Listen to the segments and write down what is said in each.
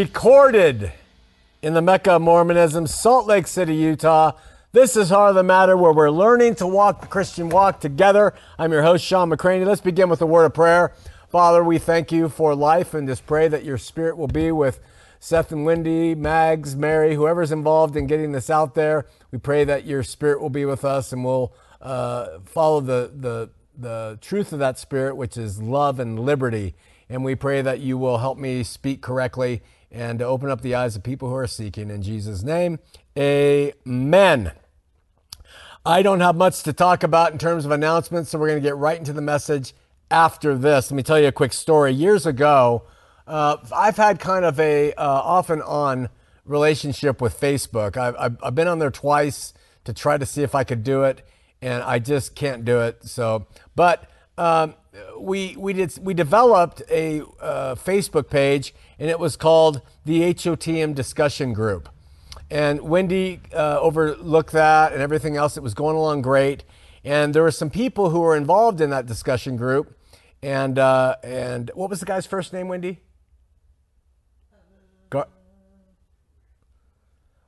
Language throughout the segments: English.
recorded in the Mecca of Mormonism, Salt Lake City, Utah. This is Heart of the Matter, where we're learning to walk the Christian walk together. I'm your host, Shawn McCraney. Let's begin with a word of prayer. Father, we thank you for life and just pray that your spirit will be with Seth and Wendy, Mags, Mary, whoever's involved in getting this out there. We pray that your spirit will be with us and we'll uh, follow the, the, the truth of that spirit, which is love and liberty. And we pray that you will help me speak correctly and to open up the eyes of people who are seeking. In Jesus' name, amen. I don't have much to talk about in terms of announcements, so we're going to get right into the message after this. Let me tell you a quick story. Years ago, uh, I've had kind of a uh, off and on relationship with Facebook. I've, I've, been on there twice to try to see if I could do it, and I just can't do it. So, but um, we we did we developed a uh, Facebook page, and it was called the HOTM Discussion Group. And Wendy uh, overlooked that and everything else. It was going along great, and there were some people who were involved in that discussion group. And uh, and what was the guy's first name, Wendy? Gar-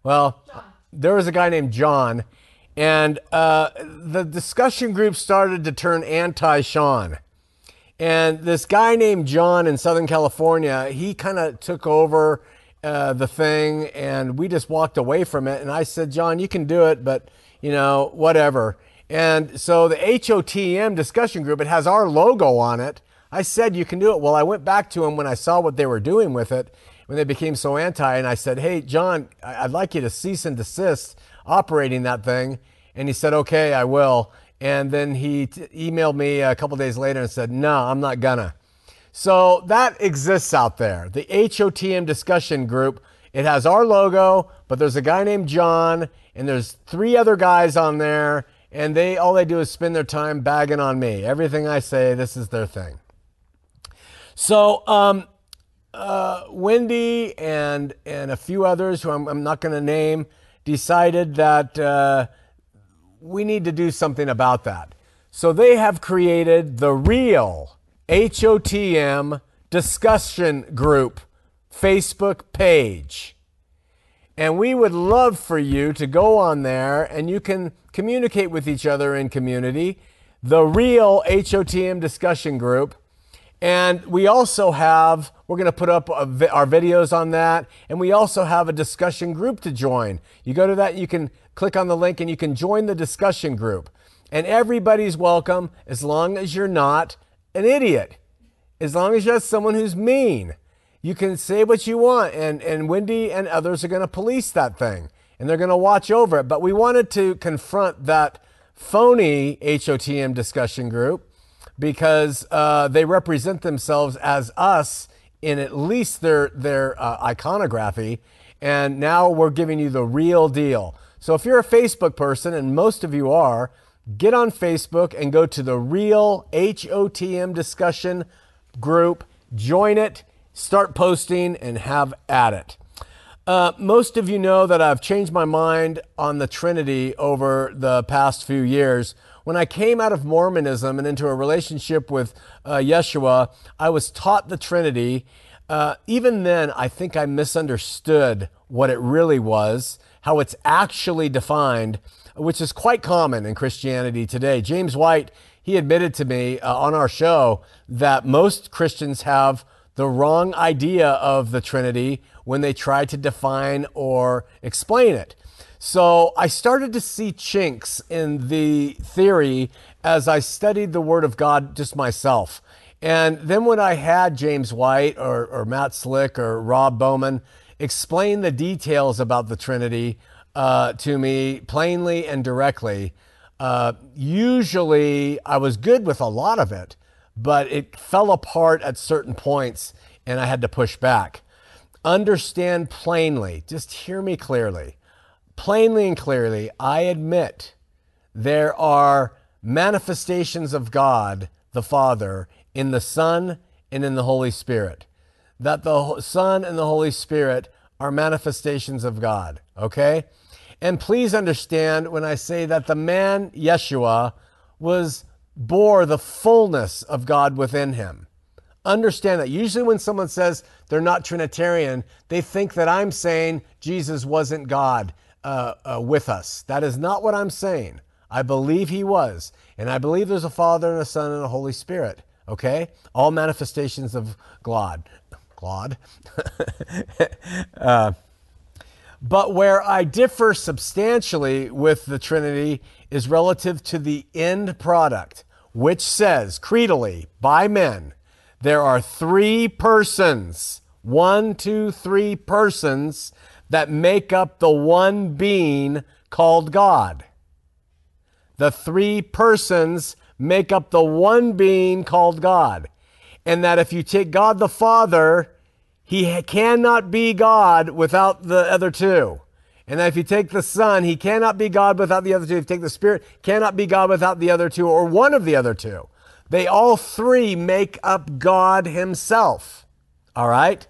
well, John. there was a guy named John, and uh, the discussion group started to turn anti-Shawn. And this guy named John in Southern California, he kind of took over uh, the thing and we just walked away from it. And I said, John, you can do it, but you know, whatever. And so the HOTM discussion group, it has our logo on it. I said, you can do it. Well, I went back to him when I saw what they were doing with it, when they became so anti. And I said, hey, John, I'd like you to cease and desist operating that thing. And he said, okay, I will. And then he t- emailed me a couple days later and said, no, I'm not gonna. So that exists out there. The HOTM discussion group. It has our logo, but there's a guy named John, and there's three other guys on there, and they all they do is spend their time bagging on me. Everything I say, this is their thing. So um, uh, Wendy and and a few others who I'm, I'm not going to name decided that uh, we need to do something about that. So they have created the real HOTM discussion group Facebook page. And we would love for you to go on there and you can communicate with each other in community, the real HOTM discussion group. And we also have, we're going to put up our videos on that. And we also have a discussion group to join. You go to that, you can click on the link and you can join the discussion group. And everybody's welcome as long as you're not an idiot. As long as you're someone who's mean. You can say what you want, and, and Wendy and others are going to police that thing and they're going to watch over it. But we wanted to confront that phony HOTM discussion group because uh, they represent themselves as us in at least their, their uh, iconography. And now we're giving you the real deal. So if you're a Facebook person, and most of you are, get on Facebook and go to the real HOTM discussion group, join it, start posting, and have at it. Uh, most of you know that I've changed my mind on the Trinity over the past few years. When I came out of Mormonism and into a relationship with uh, Yeshua, I was taught the Trinity. Uh, even then, I think I misunderstood what it really was how it's actually defined, which is quite common in Christianity today. James White, he admitted to me uh, on our show that most Christians have the wrong idea of the Trinity when they try to define or explain it. So I started to see chinks in the theory as I studied the Word of God just myself. And then when I had James White or, or Matt Slick or Rob Bowman explain the details about the Trinity uh, to me plainly and directly. Uh, usually, I was good with a lot of it, but it fell apart at certain points and I had to push back. Understand plainly, just hear me clearly. Plainly and clearly, I admit there are manifestations of God the Father in the Son and in the Holy Spirit that the Son and the Holy Spirit are manifestations of God, okay? And please understand when I say that the man Yeshua was bore the fullness of God within him. understand that. Usually, when someone says they're not Trinitarian, they think that I'm saying Jesus wasn't God uh, uh, with us. That is not what I'm saying. I believe he was. And I believe there's a Father and a Son and a Holy Spirit. Okay? All manifestations of God. God. uh, but where I differ substantially with the Trinity is relative to the end product, which says, creedally, by men, there are three persons, one, two, three persons that make up the one being called God. The three persons make up the one being called God. And that if you take God the Father, he cannot be God without the other two. And that if you take the Son, he cannot be God without the other two. If you take the Spirit, cannot be God without the other two or one of the other two. They all three make up God himself. All right?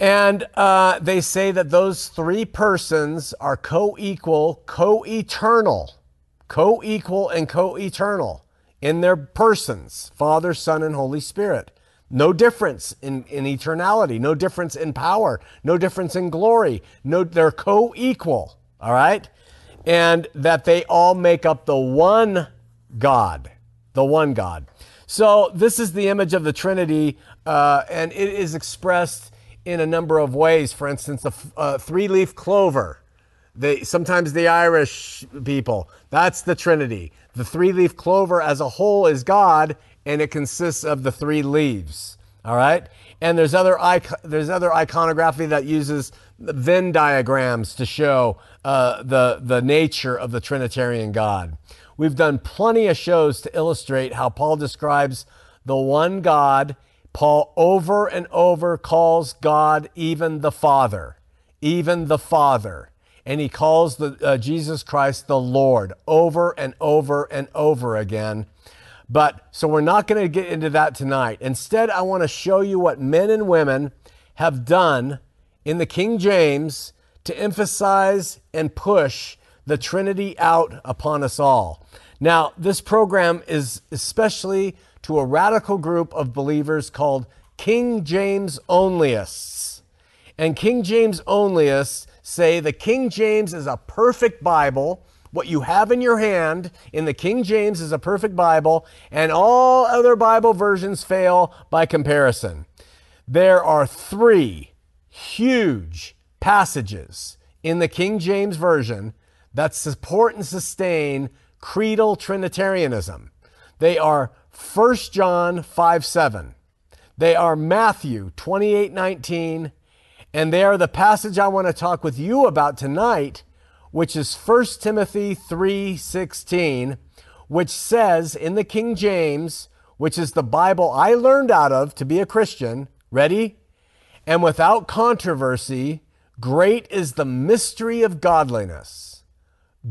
And uh, they say that those three persons are co equal, co eternal, co equal, and co eternal in their persons Father, Son, and Holy Spirit. No difference in, in eternality, no difference in power, no difference in glory. No, they're co-equal, all right? And that they all make up the one God, the one God. So this is the image of the Trinity, uh, and it is expressed in a number of ways. For instance, the uh, three-leaf clover. They, sometimes the Irish people, that's the Trinity. The three-leaf clover as a whole is God, and it consists of the three leaves. All right, and there's other there's other iconography that uses Venn diagrams to show uh, the the nature of the Trinitarian God. We've done plenty of shows to illustrate how Paul describes the one God. Paul over and over calls God even the Father, even the Father and he calls the, uh, Jesus Christ the Lord over and over and over again. But so we're not going to get into that tonight. Instead, I want to show you what men and women have done in the King James to emphasize and push the Trinity out upon us all. Now, this program is especially to a radical group of believers called King James Onlyists. And King James Onlyists say the King James is a perfect Bible what you have in your hand in the King James is a perfect Bible, and all other Bible versions fail by comparison. There are three huge passages in the King James Version that support and sustain creedal Trinitarianism. They are 1 John 5 7. They are Matthew 28 19. And they are the passage I want to talk with you about tonight which is 1 Timothy 3:16, which says in the King James, which is the Bible I learned out of to be a Christian, ready? And without controversy, great is the mystery of godliness.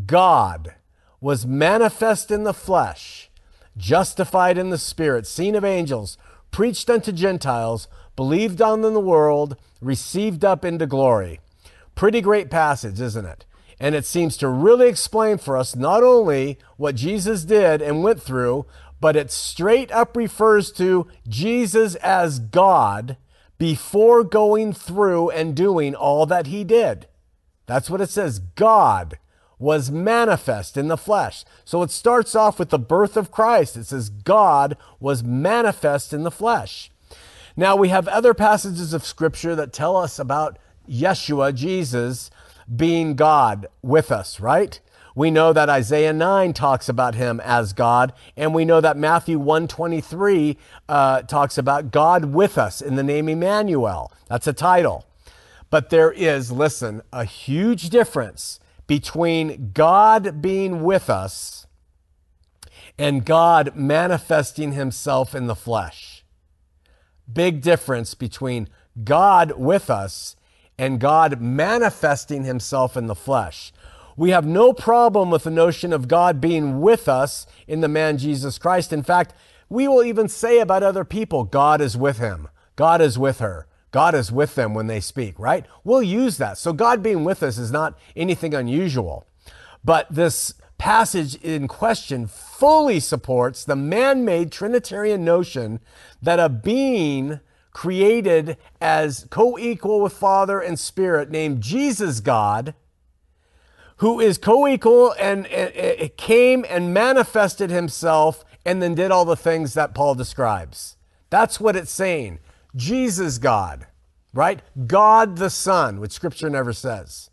God was manifest in the flesh, justified in the spirit, seen of angels, preached unto Gentiles, believed on in the world, received up into glory. Pretty great passage, isn't it? And it seems to really explain for us not only what Jesus did and went through, but it straight up refers to Jesus as God before going through and doing all that he did. That's what it says. God was manifest in the flesh. So it starts off with the birth of Christ. It says God was manifest in the flesh. Now we have other passages of scripture that tell us about Yeshua, Jesus, being God with us, right? We know that Isaiah 9 talks about him as God, and we know that Matthew 123 uh, talks about God with us in the name Emmanuel. That's a title. But there is, listen, a huge difference between God being with us and God manifesting himself in the flesh. Big difference between God with us and God manifesting himself in the flesh. We have no problem with the notion of God being with us in the man Jesus Christ. In fact, we will even say about other people, God is with him, God is with her. God is with them when they speak, right? We'll use that. So God being with us is not anything unusual. But this passage in question fully supports the man made Trinitarian notion that a being created as co equal with Father and Spirit named Jesus God, who is co equal and, came and manifested himself and then did all the things that Paul describes. That's what it's saying. Jesus God, right? God the Son, which scripture never says.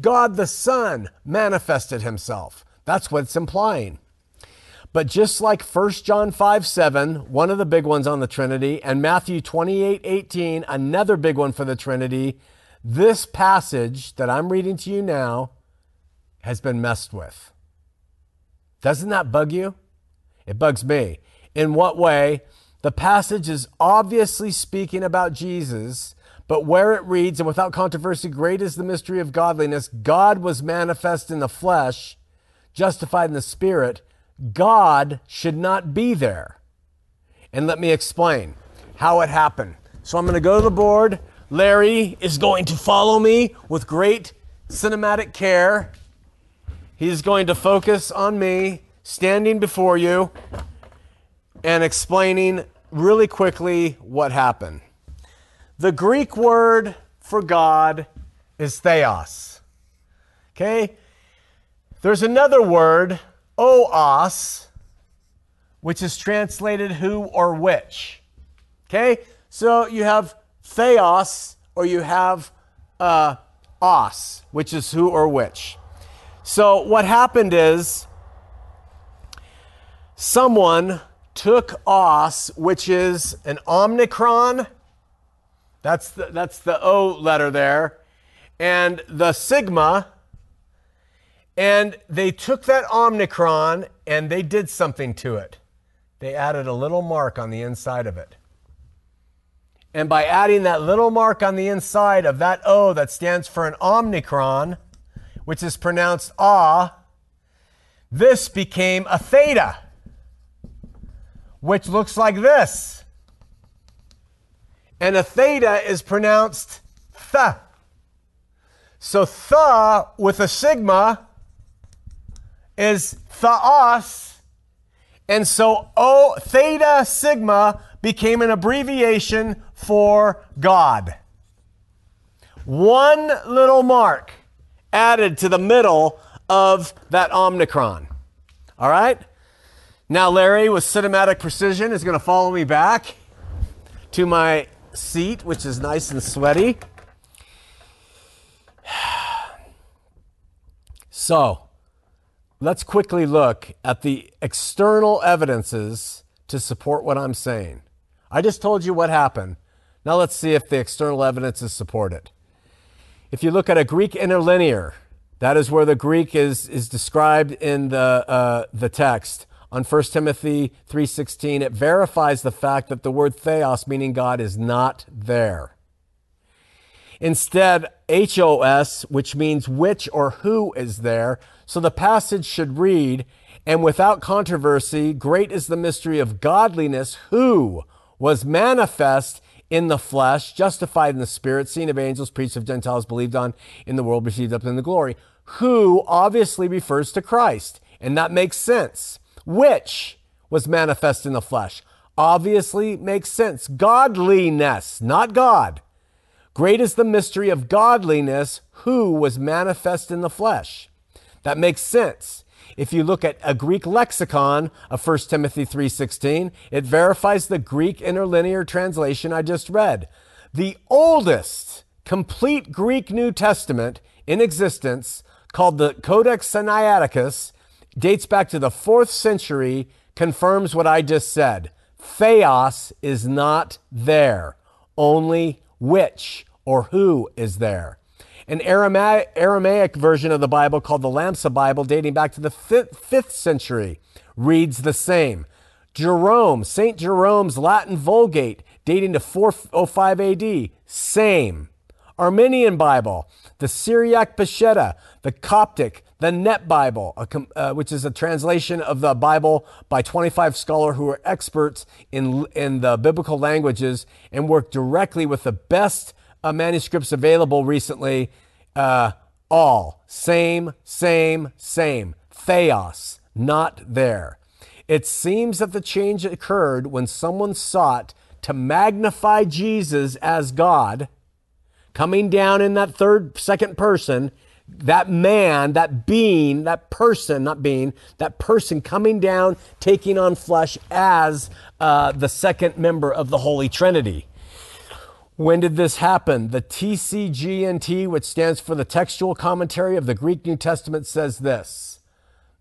God the Son manifested himself. That's what it's implying. But just like 1 John 5 7, one of the big ones on the Trinity, and Matthew 28 18, another big one for the Trinity, this passage that I'm reading to you now has been messed with. Doesn't that bug you? It bugs me. In what way? The passage is obviously speaking about Jesus, but where it reads, and without controversy, great is the mystery of godliness, God was manifest in the flesh, justified in the spirit, God should not be there. And let me explain how it happened. So I'm going to go to the board. Larry is going to follow me with great cinematic care. He's going to focus on me standing before you and explaining really quickly what happened. The Greek word for God is theos. Okay? There's another word oos, which is translated who or which. Okay? So you have theos or you have uh, os, which is who or which. So what happened is someone took os, which is an omicron. That's the, that's the O letter there. And the sigma, and they took that Omicron and they did something to it. They added a little mark on the inside of it. And by adding that little mark on the inside of that O that stands for an Omicron, which is pronounced ah, this became a theta, which looks like this. And a theta is pronounced th. So th with a sigma is theos. And so O theta sigma became an abbreviation for God. One little mark added to the middle of that Omicron. All right? Now, Larry, with cinematic precision, is going to follow me back to my seat, which is nice and sweaty. So, Let's quickly look at the external evidences to support what I'm saying. I just told you what happened. Now let's see if the external evidences support it. If you look at a Greek interlinear, that is where the Greek is, is described in the, uh, the text. On 1 Timothy 3.16, it verifies the fact that the word theos, meaning God, is not there. Instead, HOS, which means which or who is there. So the passage should read, and without controversy, great is the mystery of godliness, who was manifest in the flesh, justified in the spirit, seen of angels, preached of Gentiles, believed on in the world, received up in the glory. Who obviously refers to Christ, and that makes sense. Which was manifest in the flesh obviously makes sense. Godliness, not God. Great is the mystery of godliness, who was manifest in the flesh. That makes sense. If you look at a Greek lexicon of 1 Timothy 3:16, it verifies the Greek interlinear translation I just read. The oldest complete Greek New Testament in existence, called the Codex Sinaiticus, dates back to the 4th century, confirms what I just said. Theos is not there, only which or who is there. An Aramaic, Aramaic version of the Bible called the Lamsa Bible, dating back to the fifth, fifth century, reads the same. Jerome, St. Jerome's Latin Vulgate, dating to 405 AD, same. Armenian Bible, the Syriac Peshitta, the Coptic, the Net Bible, uh, which is a translation of the Bible by 25 scholars who are experts in, in the biblical languages and work directly with the best uh, manuscripts available recently, uh, all same, same, same. Theos, not there. It seems that the change occurred when someone sought to magnify Jesus as God, coming down in that third, second person, that man, that being, that person, not being, that person coming down, taking on flesh as uh, the second member of the Holy Trinity. When did this happen? The TCGNT, which stands for the Textual Commentary of the Greek New Testament, says this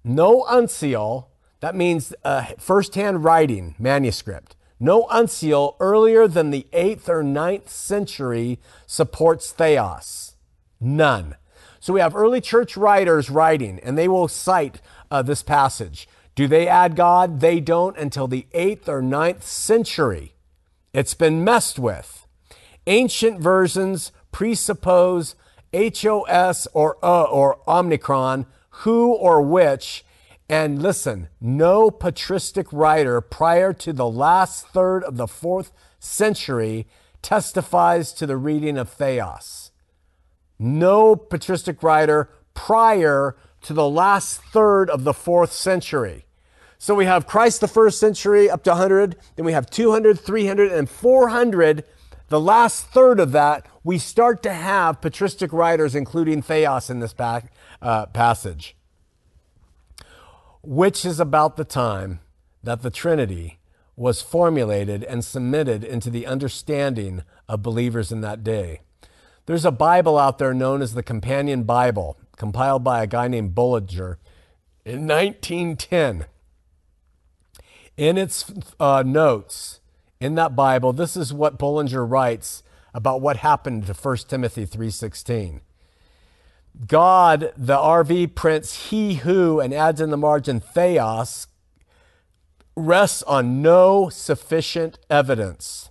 No uncial, that means uh, first-hand writing, manuscript. No uncial earlier than the 8th or 9th century supports theos. None. So we have early church writers writing, and they will cite uh, this passage. Do they add God? They don't until the 8th or 9th century. It's been messed with. Ancient versions presuppose HOS or uh or Omicron, who or which, and listen, no patristic writer prior to the last third of the fourth century testifies to the reading of Theos. No patristic writer prior to the last third of the fourth century. So we have Christ the first century up to 100, then we have 200, 300, and 400. The last third of that, we start to have patristic writers, including Theos, in this uh, passage which is about the time that the Trinity was formulated and submitted into the understanding of believers in that day. There's a Bible out there known as the Companion Bible, compiled by a guy named Bullinger in 1910. In its uh, notes in that Bible, this is what Bullinger writes about what happened to 1 Timothy 3:16. God, the RV prints he who and adds in the margin theos rests on no sufficient evidence.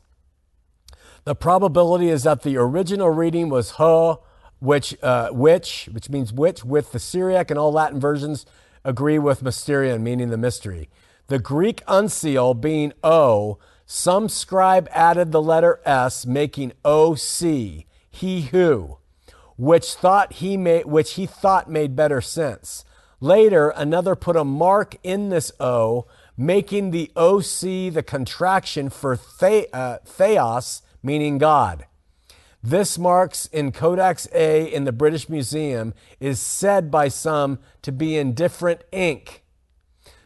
The probability is that the original reading was ho, which, uh, which, which means which, with the Syriac and all Latin versions agree with mysterion, meaning the mystery. The Greek uncial being O, some scribe added the letter S, making OC, he who which thought he made, which he thought made better sense. Later, another put a mark in this O, making the OC the contraction for the, uh, theos, meaning God. This marks in Codex A in the British Museum is said by some to be in different ink.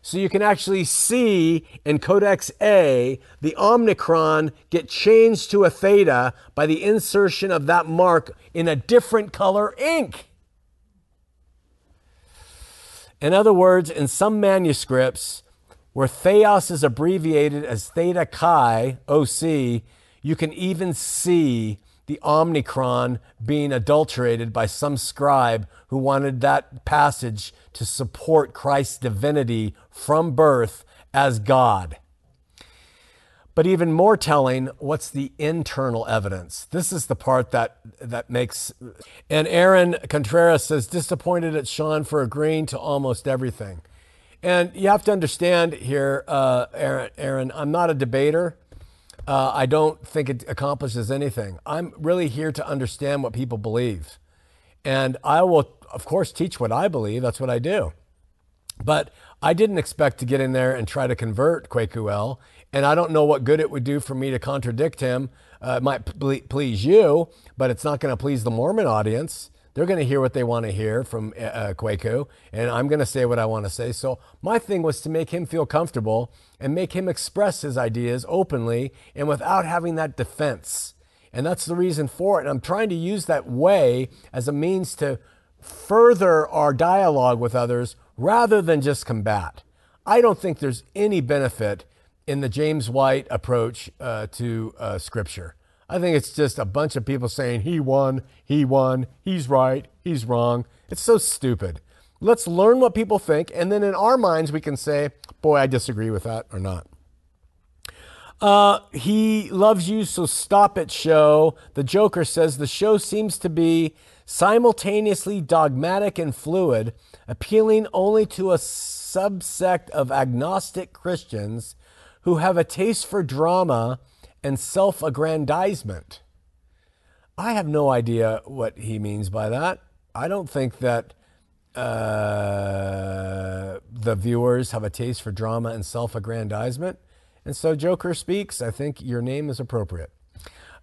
So you can actually see in Codex A the Omicron get changed to a theta by the insertion of that mark in a different color ink. In other words, in some manuscripts where theos is abbreviated as theta chi, OC, you can even see the Omicron being adulterated by some scribe who wanted that passage to support Christ's divinity from birth as God. But even more telling, what's the internal evidence? This is the part that, that makes. And Aaron Contreras says, disappointed at Shawn for agreeing to almost everything. And you have to understand here, uh, Aaron, Aaron, I'm not a debater. Uh, I don't think it accomplishes anything. I'm really here to understand what people believe. And I will, of course, teach what I believe. That's what I do. But I didn't expect to get in there and try to convert Kwaku And I don't know what good it would do for me to contradict him. Uh, it might please you, but it's not going to please the Mormon audience. They're going to hear what they want to hear from uh, uh Kwaku, and I'm going to say what I want to say. So my thing was to make him feel comfortable and make him express his ideas openly and without having that defense. And that's the reason for it. And I'm trying to use that way as a means to further our dialogue with others rather than just combat. I don't think there's any benefit in the James White approach uh, to uh, Scripture. I think it's just a bunch of people saying, he won, he won, he's right, he's wrong. It's so stupid. Let's learn what people think, and then in our minds, we can say, boy, I disagree with that or not. Uh, he loves you, so stop it, show. The Joker says the show seems to be simultaneously dogmatic and fluid, appealing only to a subsect of agnostic Christians who have a taste for drama and self aggrandizement. I have no idea what he means by that. I don't think that uh, the viewers have a taste for drama and self aggrandizement. And so Joker speaks. I think your name is appropriate.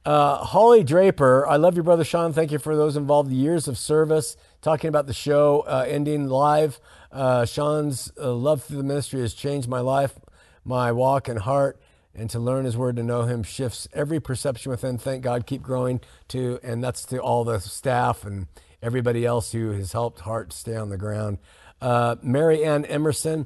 Uh, Holly Draper, I love you, brother Shawn. Thank you for those involved. Years of service, talking about the show uh, ending live. Uh, Shawn's uh, love for the ministry has changed my life, my walk and heart, and to learn His word, to know Him, shifts every perception within. Thank God, keep growing. To and that's to all the staff and everybody else who has helped Heart stay on the ground. Uh, Mary Ann Emerson,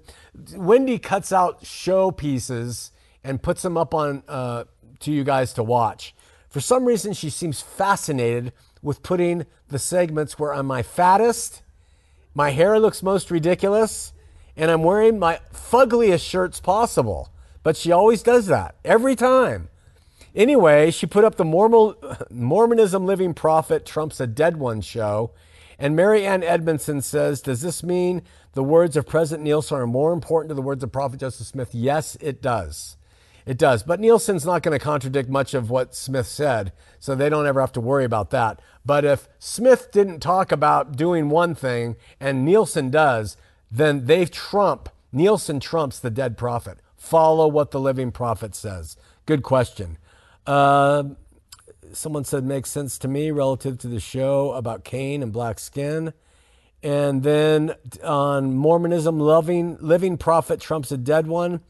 Wendy cuts out show pieces and puts them up on uh, to you guys to watch. For some reason, she seems fascinated with putting the segments where I'm my fattest, my hair looks most ridiculous, and I'm wearing my fuggliest shirts possible. But she always does that every time. Anyway, she put up the Mormonism Living Prophet Trumps a Dead One show. And Mary Ann Edmondson says, Does this mean the words of President Nelson are more important to the words of Prophet Joseph Smith? Yes, it does. It does. But Nelson's not going to contradict much of what Smith said, so they don't ever have to worry about that. But if Smith didn't talk about doing one thing and Nelson does, then they trump, Nelson trumps the dead prophet. Follow what the living prophet says. Good question. Uh, someone said makes sense to me relative to the show about Cain and black skin. And then on Mormonism, loving living prophet trumps a dead one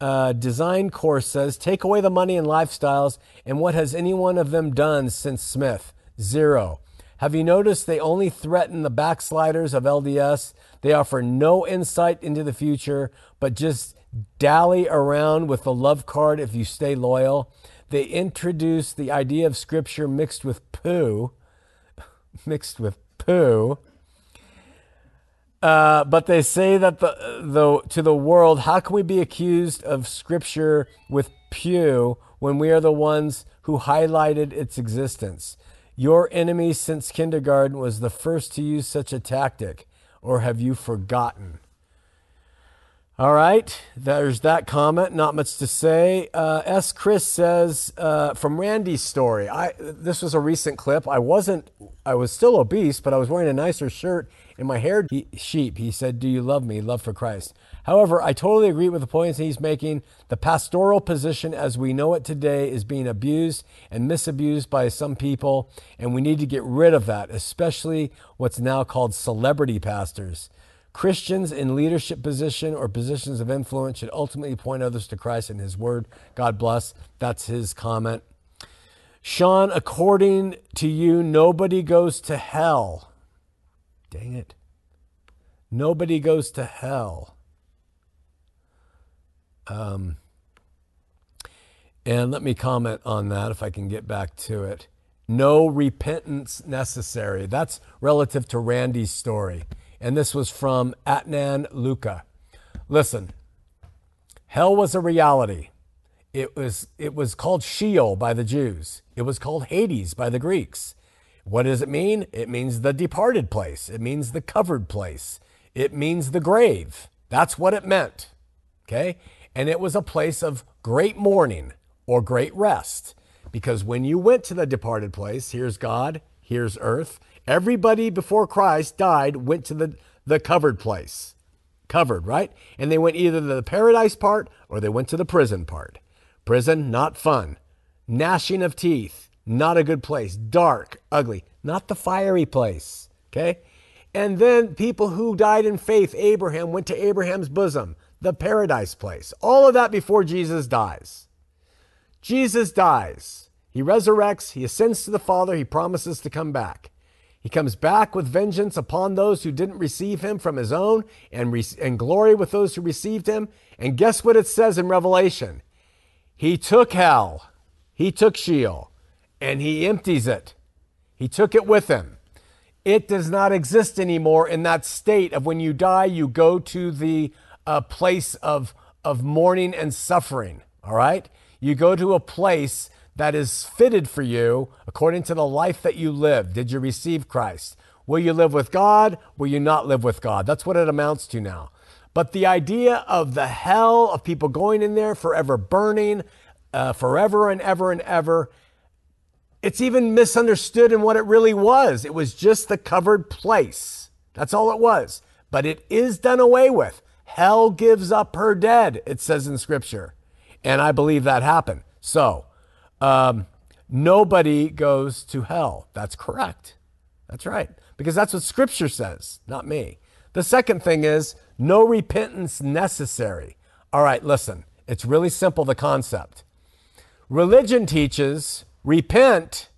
uh, design course says take away the money and lifestyles, and what has any one of them done since Smith? Zero. Have you noticed they only threaten the backsliders of LDS? They offer no insight into the future, but just dally around with the love card if you stay loyal. They introduce the idea of scripture mixed with poo, mixed with poo, uh, but they say that the, the to the world, how can we be accused of Scripture with pew when we are the ones who highlighted its existence? Your enemy since kindergarten was the first to use such a tactic, or have you forgotten? All right, there's that comment. Not much to say. Uh, S. Chris says uh, from Randy's story. I this was a recent clip. I wasn't. I was still obese, but I was wearing a nicer shirt and my hair sheep, he said, Do you love me? Love for Christ. However, I totally agree with the points he's making. The pastoral position as we know it today is being abused and misabused by some people, and we need to get rid of that, especially what's now called celebrity pastors. Christians in leadership position or positions of influence should ultimately point others to Christ and his word. God bless. That's his comment. Shawn, according to you, nobody goes to hell. Dang it. Nobody goes to hell. Um, and let me comment on that if I can get back to it. No repentance necessary. That's relative to Randy's story. And this was from Atnan Luca. Listen, hell was a reality. It was, it was called Sheol by the Jews, it was called Hades by the Greeks. What does it mean? It means the departed place. It means the covered place. It means the grave. That's what it meant. Okay? And it was a place of great mourning or great rest. Because when you went to the departed place, here's God, here's earth. Everybody before Christ died went to the, the covered place. Covered, right? And they went either to the paradise part or they went to the prison part. Prison, not fun. Gnashing of teeth not a good place. Dark, ugly, not the fiery place. Okay? And then people who died in faith, Abraham, went to Abraham's bosom, the paradise place. All of that before Jesus dies. Jesus dies. He resurrects. He ascends to the Father. He promises to come back. He comes back with vengeance upon those who didn't receive him from his own and, re- and glory with those who received him. And guess what it says in Revelation? He took hell, he took Sheol, and he empties it. He took it with him. It does not exist anymore in that state of when you die, you go to the uh, place of, of mourning and suffering. All right? You go to a place that is fitted for you according to the life that you live. Did you receive Christ? Will you live with God? Will you not live with God? That's what it amounts to now. But the idea of the hell of people going in there forever burning, uh, forever and ever and ever, it's even misunderstood in what it really was. It was just the covered place. That's all it was. But it is done away with. Hell gives up her dead, it says in Scripture. And I believe that happened. So, um, nobody goes to hell. That's correct. That's right. Because that's what Scripture says, not me. The second thing is no repentance necessary. All right, listen, it's really simple the concept. Religion teaches repent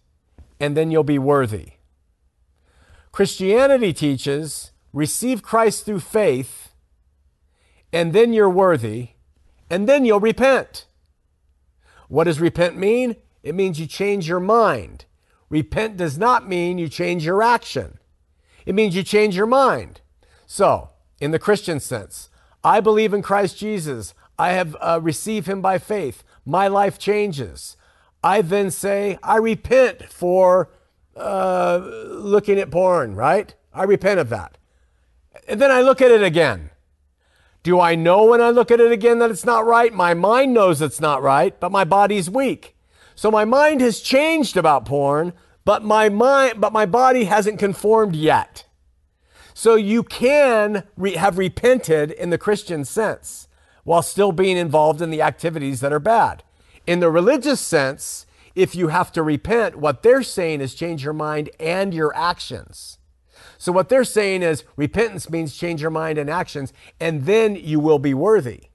and then you'll be worthy. Christianity teaches receive Christ through faith and then you're worthy and then you'll repent. What does repent mean? It means you change your mind. Repent does not mean you change your action. It means you change your mind. So, in the Christian sense, I believe in Christ Jesus. I have uh, received him by faith. My life changes. I then say, I repent for uh, looking at porn, right? I repent of that. And then I look at it again. Do I know when I look at it again that it's not right? My mind knows it's not right, but my body's weak. So my mind has changed about porn, but my mind, but my body hasn't conformed yet. So you can re- have repented in the Christian sense while still being involved in the activities that are bad. In the religious sense, if you have to repent, what they're saying is change your mind and your actions. So what they're saying is repentance means change your mind and actions, and then you will be worthy.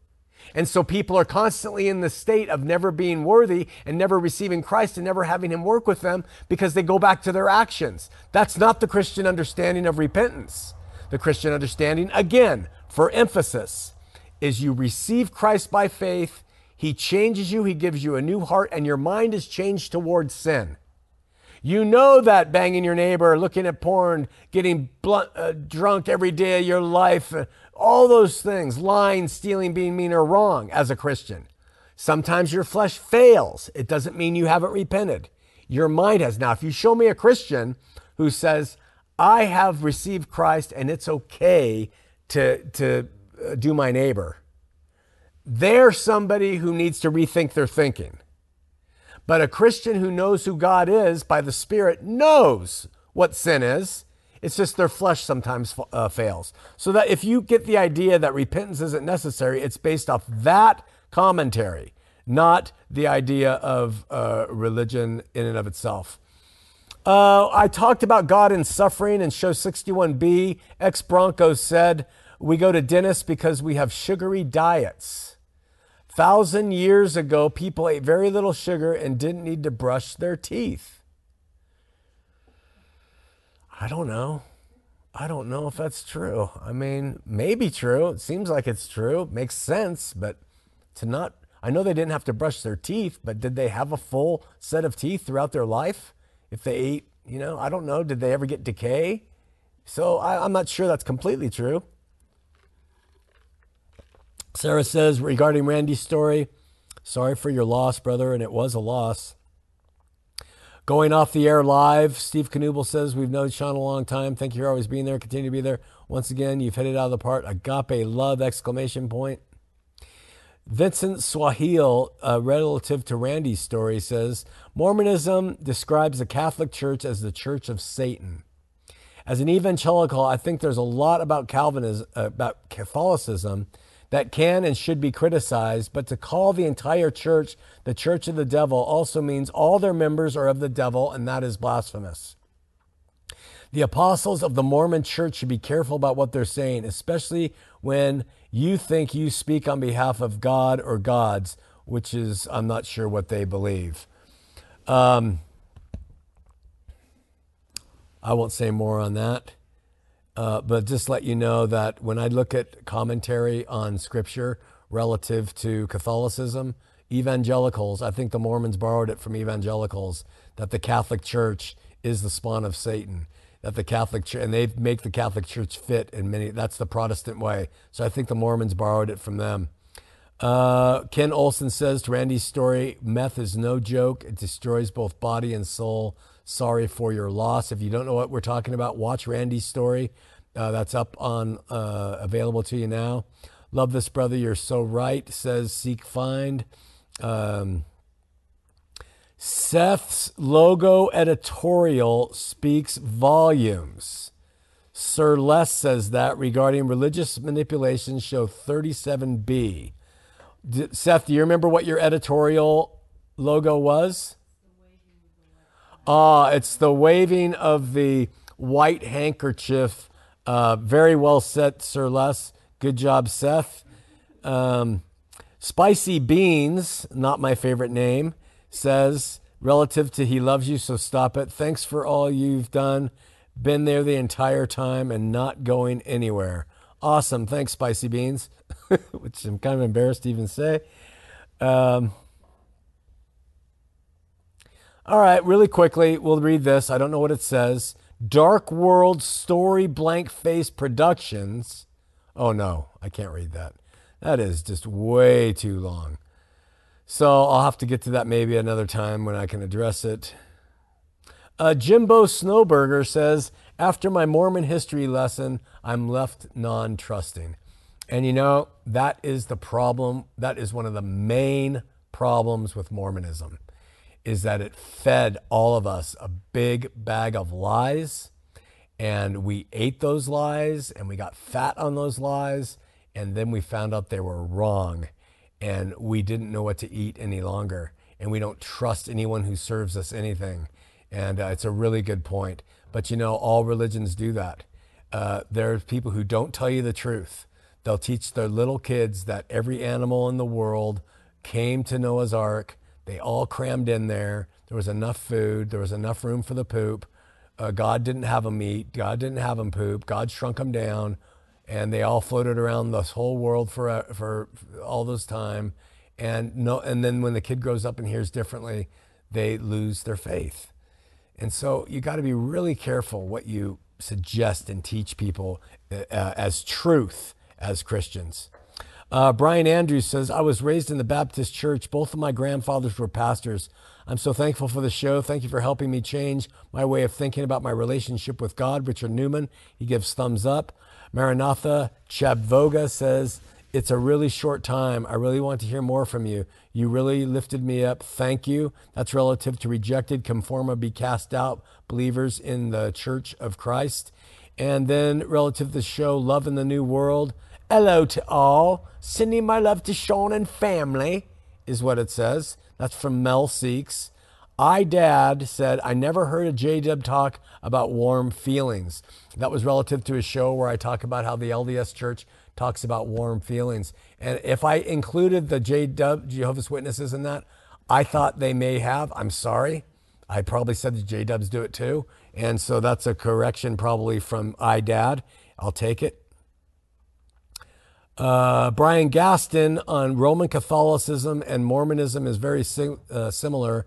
And so people are constantly in the state of never being worthy and never receiving Christ and never having Him work with them because they go back to their actions. That's not the Christian understanding of repentance. The Christian understanding, again, for emphasis, is you receive Christ by faith, He changes you, He gives you a new heart, and your mind is changed towards sin. You know that banging your neighbor, looking at porn, getting blunt, uh, drunk every day of your life, uh, all those things, lying, stealing, being mean are wrong as a Christian. Sometimes your flesh fails. It doesn't mean you haven't repented. Your mind has. Now, if you show me a Christian who says, I have received Christ and it's okay to, to uh, do my neighbor, they're somebody who needs to rethink their thinking. But a Christian who knows who God is by the Spirit knows what sin is. It's just their flesh sometimes uh, fails. So that if you get the idea that repentance isn't necessary, it's based off that commentary, not the idea of uh, religion in and of itself. Uh, I talked about God in suffering in show 61B. Ex Broncos said, We go to dentists because we have sugary diets. Thousand years ago, people ate very little sugar and didn't need to brush their teeth. I don't know. I don't know if that's true. I mean, maybe true. It seems like it's true. It makes sense, but to not, I know they didn't have to brush their teeth, but did they have a full set of teeth throughout their life? If they ate, you know, I don't know. Did they ever get decay? So I, I'm not sure that's completely true. Sarah says regarding Randy's story, sorry for your loss, brother, and it was a loss. Going off the air live, Steve Knuble says, We've known Shawn a long time. Thank you for always being there. Continue to be there. Once again, you've hit it out of the park. Agape love! Exclamation point. Vincent Swahil, uh, relative to Randy's story, says Mormonism describes the Catholic Church as the Church of Satan. As an evangelical, I think there's a lot about Calvinism, uh, about Catholicism that can and should be criticized, but to call the entire church the church of the devil also means all their members are of the devil, and that is blasphemous. The apostles of the Mormon church should be careful about what they're saying, especially when you think you speak on behalf of God or gods, which is, I'm not sure what they believe. Um, I won't say more on that. Uh, but just let you know that when I look at commentary on scripture relative to Catholicism, evangelicals, I think the Mormons borrowed it from evangelicals, that the Catholic Church is the spawn of Satan. That the Catholic Church, and they make the Catholic Church fit in many, that's the Protestant way. So I think the Mormons borrowed it from them. Uh, Ken Olson says to Randy's story, meth is no joke. It destroys both body and soul. Sorry for your loss. If you don't know what we're talking about, watch Randy's story. Uh, that's up on uh, available to you now. Love this brother. You're so right. Says seek find. Um, Seth's logo editorial speaks volumes. Sir Les says that regarding religious manipulation, show 37B. D- Seth, do you remember what your editorial logo was? Ah, it's the waving of the white handkerchief. Uh, very well said, Sir Les. Good job, Seth. Um, Spicy Beans, not my favorite name, says, relative to He Loves You, so stop it. Thanks for all you've done. Been there the entire time and not going anywhere. Awesome. Thanks, Spicy Beans, which I'm kind of embarrassed to even say. Um, all right, really quickly, we'll read this. I don't know what it says. Dark World Story Blank Face Productions. Oh, no, I can't read that. That is just way too long. So I'll have to get to that maybe another time when I can address it. Uh, Jimbo Snowberger says, after my Mormon history lesson, I'm left non trusting. And you know, that is the problem. That is one of the main problems with Mormonism is that it fed all of us a big bag of lies and we ate those lies and we got fat on those lies and then we found out they were wrong and we didn't know what to eat any longer and we don't trust anyone who serves us anything and uh, it's a really good point. But you know all religions do that. Uh, there are people who don't tell you the truth. They'll teach their little kids that every animal in the world came to noah's ark they all crammed in there. There was enough food. There was enough room for the poop. Uh, god didn't have them eat. God didn't have them poop. God shrunk them down. And they all floated around this whole world for for all this time. And no and then when the kid grows up and hears differently they lose their faith. And so you got to be really careful what you suggest and teach people uh, as truth as christians uh, brian andrews says i was raised in the baptist church both of my grandfathers were pastors i'm so thankful for the show thank you for helping me change my way of thinking about my relationship with god richard newman he gives thumbs up Maranatha Chabvoga says, It's a really short time. I really want to hear more from you. You really lifted me up. Thank you. That's relative to rejected, conforma, be cast out believers in the Church of Christ. And then relative to the show, Love in the New World. Hello to all. Sending my love to Shawn and family, is what it says. That's from Mel Seeks. I Dad said, I never heard a J Dub talk about warm feelings. That was relative to a show where I talk about how the LDS Church talks about warm feelings. And if I included the J Dub, Jehovah's Witnesses, in that, I thought they may have. I'm sorry. I probably said the J Dubs do it too. And so that's a correction probably from I Dad. I'll take it. Uh, Brian Gaston on Roman Catholicism and Mormonism is very sim- uh, similar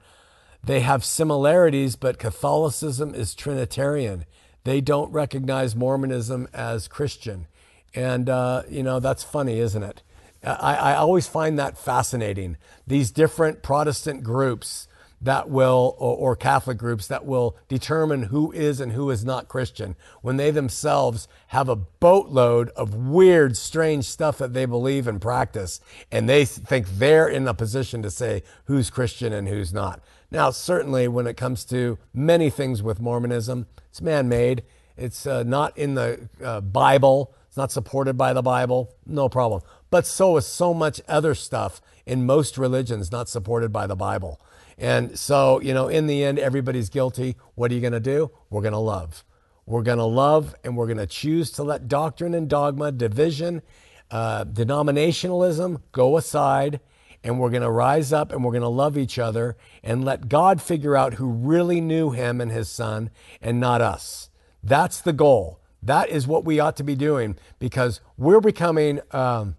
they have similarities, but Catholicism is Trinitarian. They don't recognize Mormonism as Christian. And, uh, you know, that's funny, isn't it? I, I always find that fascinating. These different Protestant groups that will, or, or, Catholic groups that will determine who is and who is not Christian when they themselves have a boatload of weird, strange stuff that they believe and practice, and they think they're in a position to say who's Christian and who's not. Now, certainly, when it comes to many things with Mormonism, it's man made. It's uh, not in the uh, Bible. It's not supported by the Bible. No problem. But so is so much other stuff in most religions not supported by the Bible. And so, you know, in the end, everybody's guilty. What are you going to do? We're going to love. We're going to love and we're going to choose to let doctrine and dogma, division, uh, denominationalism go aside and we're going to rise up and we're going to love each other and let God figure out who really knew him and his son and not us. That's the goal. That is what we ought to be doing because we're becoming um,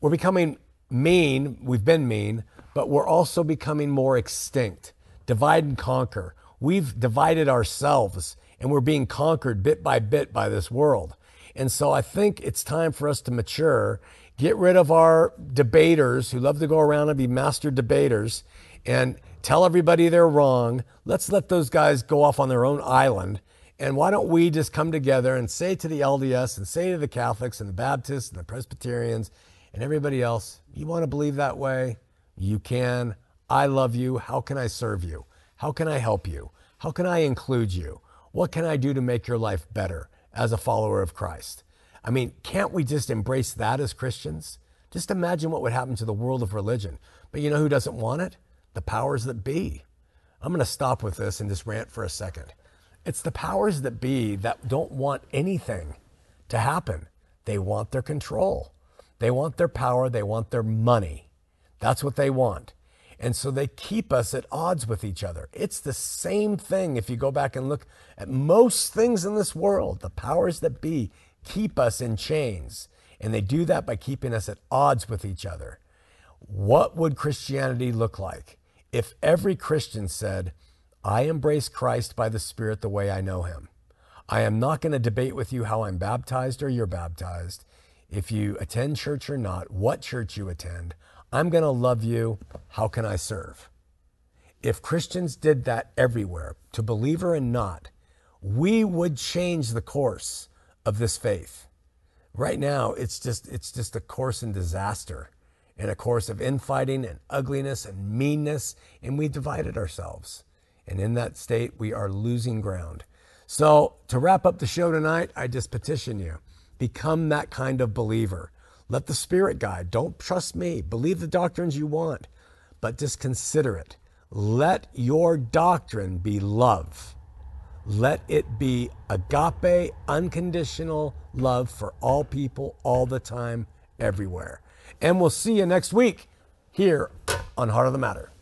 we're becoming mean. We've been mean, but we're also becoming more extinct. Divide and conquer. We've divided ourselves and we're being conquered bit by bit by this world. And so I think it's time for us to mature Get rid of our debaters who love to go around and be master debaters and tell everybody they're wrong. Let's let those guys go off on their own island. And why don't we just come together and say to the LDS and say to the Catholics and the Baptists and the Presbyterians and everybody else, you want to believe that way? You can. I love you. How can I serve you? How can I help you? How can I include you? What can I do to make your life better? as a follower of Christ. I mean, can't we just embrace that as Christians? Just imagine what would happen to the world of religion. But you know who doesn't want it? The powers that be. I'm going to stop with this and just rant for a second. It's the powers that be that don't want anything to happen. They want their control. They want their power. They want their money. That's what they want. And so they keep us at odds with each other. It's the same thing if you go back and look at most things in this world. The powers that be keep us in chains. And they do that by keeping us at odds with each other. What would Christianity look like if every Christian said, I embrace Christ by the Spirit the way I know him? I am not going to debate with you how I'm baptized or you're baptized. If you attend church or not, what church you attend, I'm going to love you. How can I serve? If Christians did that everywhere, to believer and not, we would change the course of this faith. Right now, it's just it's just a course in disaster and a course of infighting and ugliness and meanness, and we divided ourselves. And in that state, we are losing ground. So, to wrap up the show tonight, I just petition you become that kind of believer. Let the Spirit guide. Don't trust me. Believe the doctrines you want, but just consider it. Let your doctrine be love. Let it be agape, unconditional love for all people, all the time, everywhere. And we'll see you next week here on Heart of the Matter.